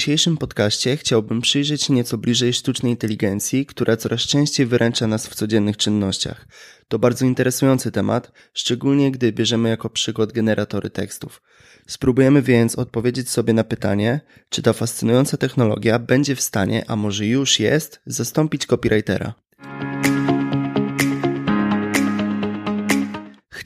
dzisiejszym podcaście chciałbym przyjrzeć się nieco bliżej sztucznej inteligencji, która coraz częściej wyręcza nas w codziennych czynnościach. To bardzo interesujący temat, szczególnie gdy bierzemy jako przykład generatory tekstów. Spróbujemy więc odpowiedzieć sobie na pytanie, czy ta fascynująca technologia będzie w stanie, a może już jest, zastąpić copywritera.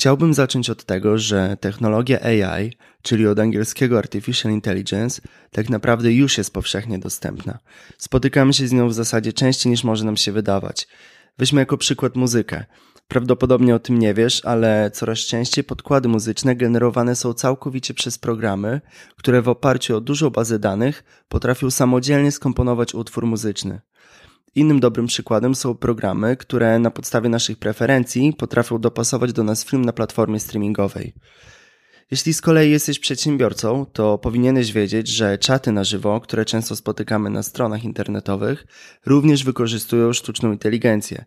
Chciałbym zacząć od tego, że technologia AI, czyli od angielskiego Artificial Intelligence, tak naprawdę już jest powszechnie dostępna. Spotykamy się z nią w zasadzie częściej niż może nam się wydawać. Weźmy jako przykład muzykę. Prawdopodobnie o tym nie wiesz, ale coraz częściej podkłady muzyczne generowane są całkowicie przez programy, które w oparciu o dużą bazę danych potrafią samodzielnie skomponować utwór muzyczny. Innym dobrym przykładem są programy, które na podstawie naszych preferencji potrafią dopasować do nas film na platformie streamingowej. Jeśli z kolei jesteś przedsiębiorcą, to powinieneś wiedzieć, że czaty na żywo, które często spotykamy na stronach internetowych, również wykorzystują sztuczną inteligencję.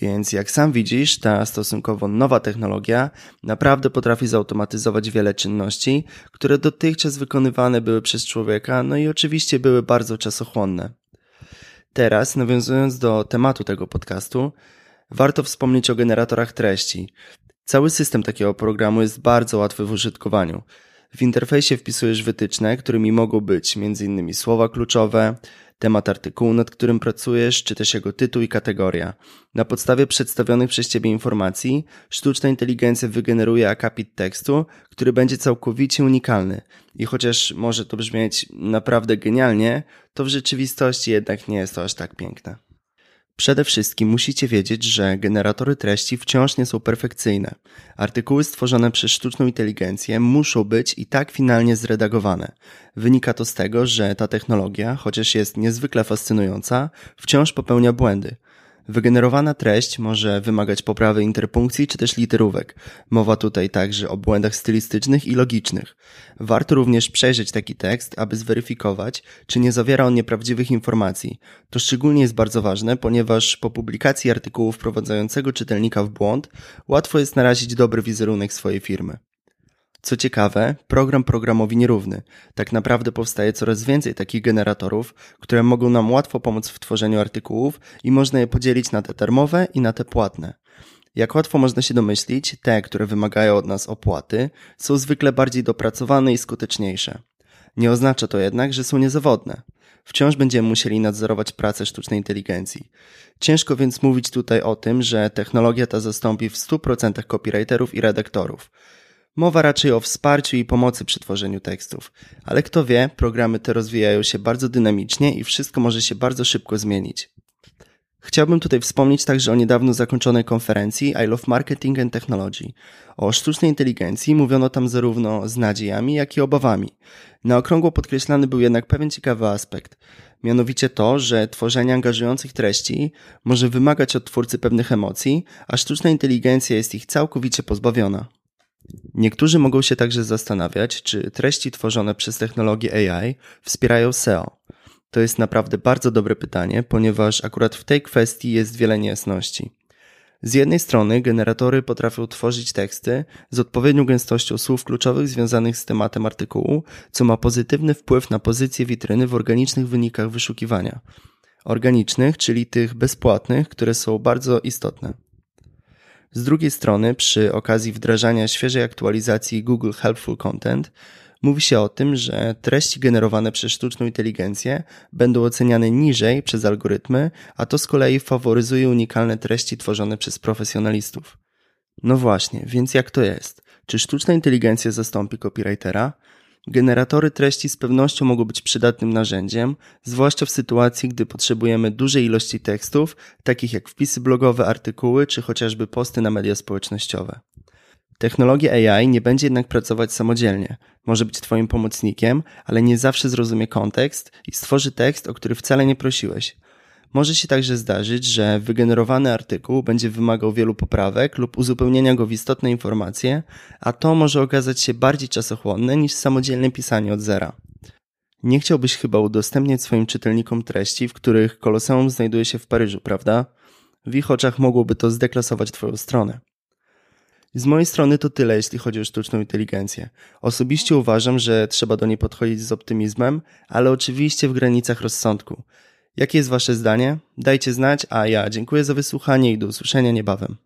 Więc jak sam widzisz, ta stosunkowo nowa technologia naprawdę potrafi zautomatyzować wiele czynności, które dotychczas wykonywane były przez człowieka, no i oczywiście były bardzo czasochłonne. Teraz, nawiązując do tematu tego podcastu, warto wspomnieć o generatorach treści. Cały system takiego programu jest bardzo łatwy w użytkowaniu. W interfejsie wpisujesz wytyczne, którymi mogą być m.in. słowa kluczowe, temat artykułu, nad którym pracujesz, czy też jego tytuł i kategoria. Na podstawie przedstawionych przez Ciebie informacji, sztuczna inteligencja wygeneruje akapit tekstu, który będzie całkowicie unikalny. I chociaż może to brzmieć naprawdę genialnie, to w rzeczywistości jednak nie jest to aż tak piękne. Przede wszystkim musicie wiedzieć, że generatory treści wciąż nie są perfekcyjne. Artykuły stworzone przez sztuczną inteligencję muszą być i tak finalnie zredagowane. Wynika to z tego, że ta technologia, chociaż jest niezwykle fascynująca, wciąż popełnia błędy. Wygenerowana treść może wymagać poprawy interpunkcji czy też literówek. Mowa tutaj także o błędach stylistycznych i logicznych. Warto również przejrzeć taki tekst, aby zweryfikować, czy nie zawiera on nieprawdziwych informacji. To szczególnie jest bardzo ważne, ponieważ po publikacji artykułu wprowadzającego czytelnika w błąd, łatwo jest narazić dobry wizerunek swojej firmy. Co ciekawe, program programowi nierówny. Tak naprawdę powstaje coraz więcej takich generatorów, które mogą nam łatwo pomóc w tworzeniu artykułów i można je podzielić na te darmowe i na te płatne. Jak łatwo można się domyślić, te, które wymagają od nas opłaty, są zwykle bardziej dopracowane i skuteczniejsze. Nie oznacza to jednak, że są niezawodne. Wciąż będziemy musieli nadzorować pracę sztucznej inteligencji. Ciężko więc mówić tutaj o tym, że technologia ta zastąpi w 100% copywriterów i redaktorów. Mowa raczej o wsparciu i pomocy przy tworzeniu tekstów, ale kto wie, programy te rozwijają się bardzo dynamicznie i wszystko może się bardzo szybko zmienić. Chciałbym tutaj wspomnieć także o niedawno zakończonej konferencji I Love Marketing and Technology. O sztucznej inteligencji mówiono tam zarówno z nadziejami, jak i obawami. Na okrągło podkreślany był jednak pewien ciekawy aspekt. Mianowicie to, że tworzenie angażujących treści może wymagać od twórcy pewnych emocji, a sztuczna inteligencja jest ich całkowicie pozbawiona. Niektórzy mogą się także zastanawiać, czy treści tworzone przez technologię AI wspierają SEO. To jest naprawdę bardzo dobre pytanie, ponieważ akurat w tej kwestii jest wiele niejasności. Z jednej strony generatory potrafią tworzyć teksty z odpowiednią gęstością słów kluczowych związanych z tematem artykułu, co ma pozytywny wpływ na pozycję witryny w organicznych wynikach wyszukiwania. Organicznych, czyli tych bezpłatnych, które są bardzo istotne. Z drugiej strony, przy okazji wdrażania świeżej aktualizacji Google Helpful Content, mówi się o tym, że treści generowane przez sztuczną inteligencję będą oceniane niżej przez algorytmy, a to z kolei faworyzuje unikalne treści tworzone przez profesjonalistów. No właśnie, więc jak to jest? Czy sztuczna inteligencja zastąpi copywritera? Generatory treści z pewnością mogą być przydatnym narzędziem, zwłaszcza w sytuacji, gdy potrzebujemy dużej ilości tekstów, takich jak wpisy blogowe, artykuły czy chociażby posty na media społecznościowe. Technologia AI nie będzie jednak pracować samodzielnie. Może być Twoim pomocnikiem, ale nie zawsze zrozumie kontekst i stworzy tekst, o który wcale nie prosiłeś. Może się także zdarzyć, że wygenerowany artykuł będzie wymagał wielu poprawek lub uzupełnienia go w istotne informacje, a to może okazać się bardziej czasochłonne niż samodzielne pisanie od zera. Nie chciałbyś chyba udostępniać swoim czytelnikom treści, w których Koloseum znajduje się w Paryżu, prawda? W ich oczach mogłoby to zdeklasować Twoją stronę. Z mojej strony to tyle, jeśli chodzi o sztuczną inteligencję. Osobiście uważam, że trzeba do niej podchodzić z optymizmem, ale oczywiście w granicach rozsądku. Jakie jest Wasze zdanie? Dajcie znać, a ja dziękuję za wysłuchanie i do usłyszenia niebawem.